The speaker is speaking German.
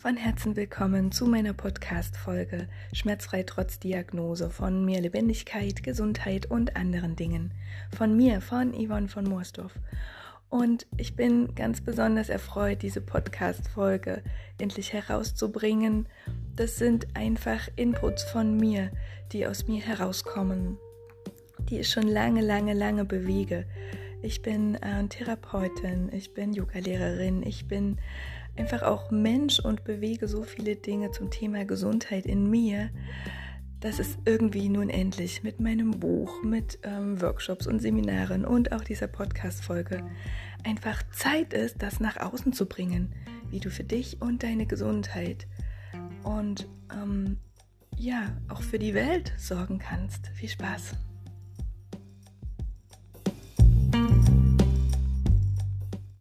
von Herzen willkommen zu meiner Podcast-Folge Schmerzfrei trotz Diagnose von mehr Lebendigkeit, Gesundheit und anderen Dingen. Von mir, von Yvonne von Moorsdorf. Und ich bin ganz besonders erfreut, diese Podcast-Folge endlich herauszubringen. Das sind einfach Inputs von mir, die aus mir herauskommen, die ich schon lange, lange, lange bewege. Ich bin äh, Therapeutin, ich bin Yogalehrerin, ich bin einfach auch Mensch und bewege so viele Dinge zum Thema Gesundheit in mir, dass es irgendwie nun endlich mit meinem Buch, mit ähm, Workshops und Seminaren und auch dieser Podcast-Folge einfach Zeit ist, das nach außen zu bringen, wie du für dich und deine Gesundheit und ähm, ja, auch für die Welt sorgen kannst. Viel Spaß!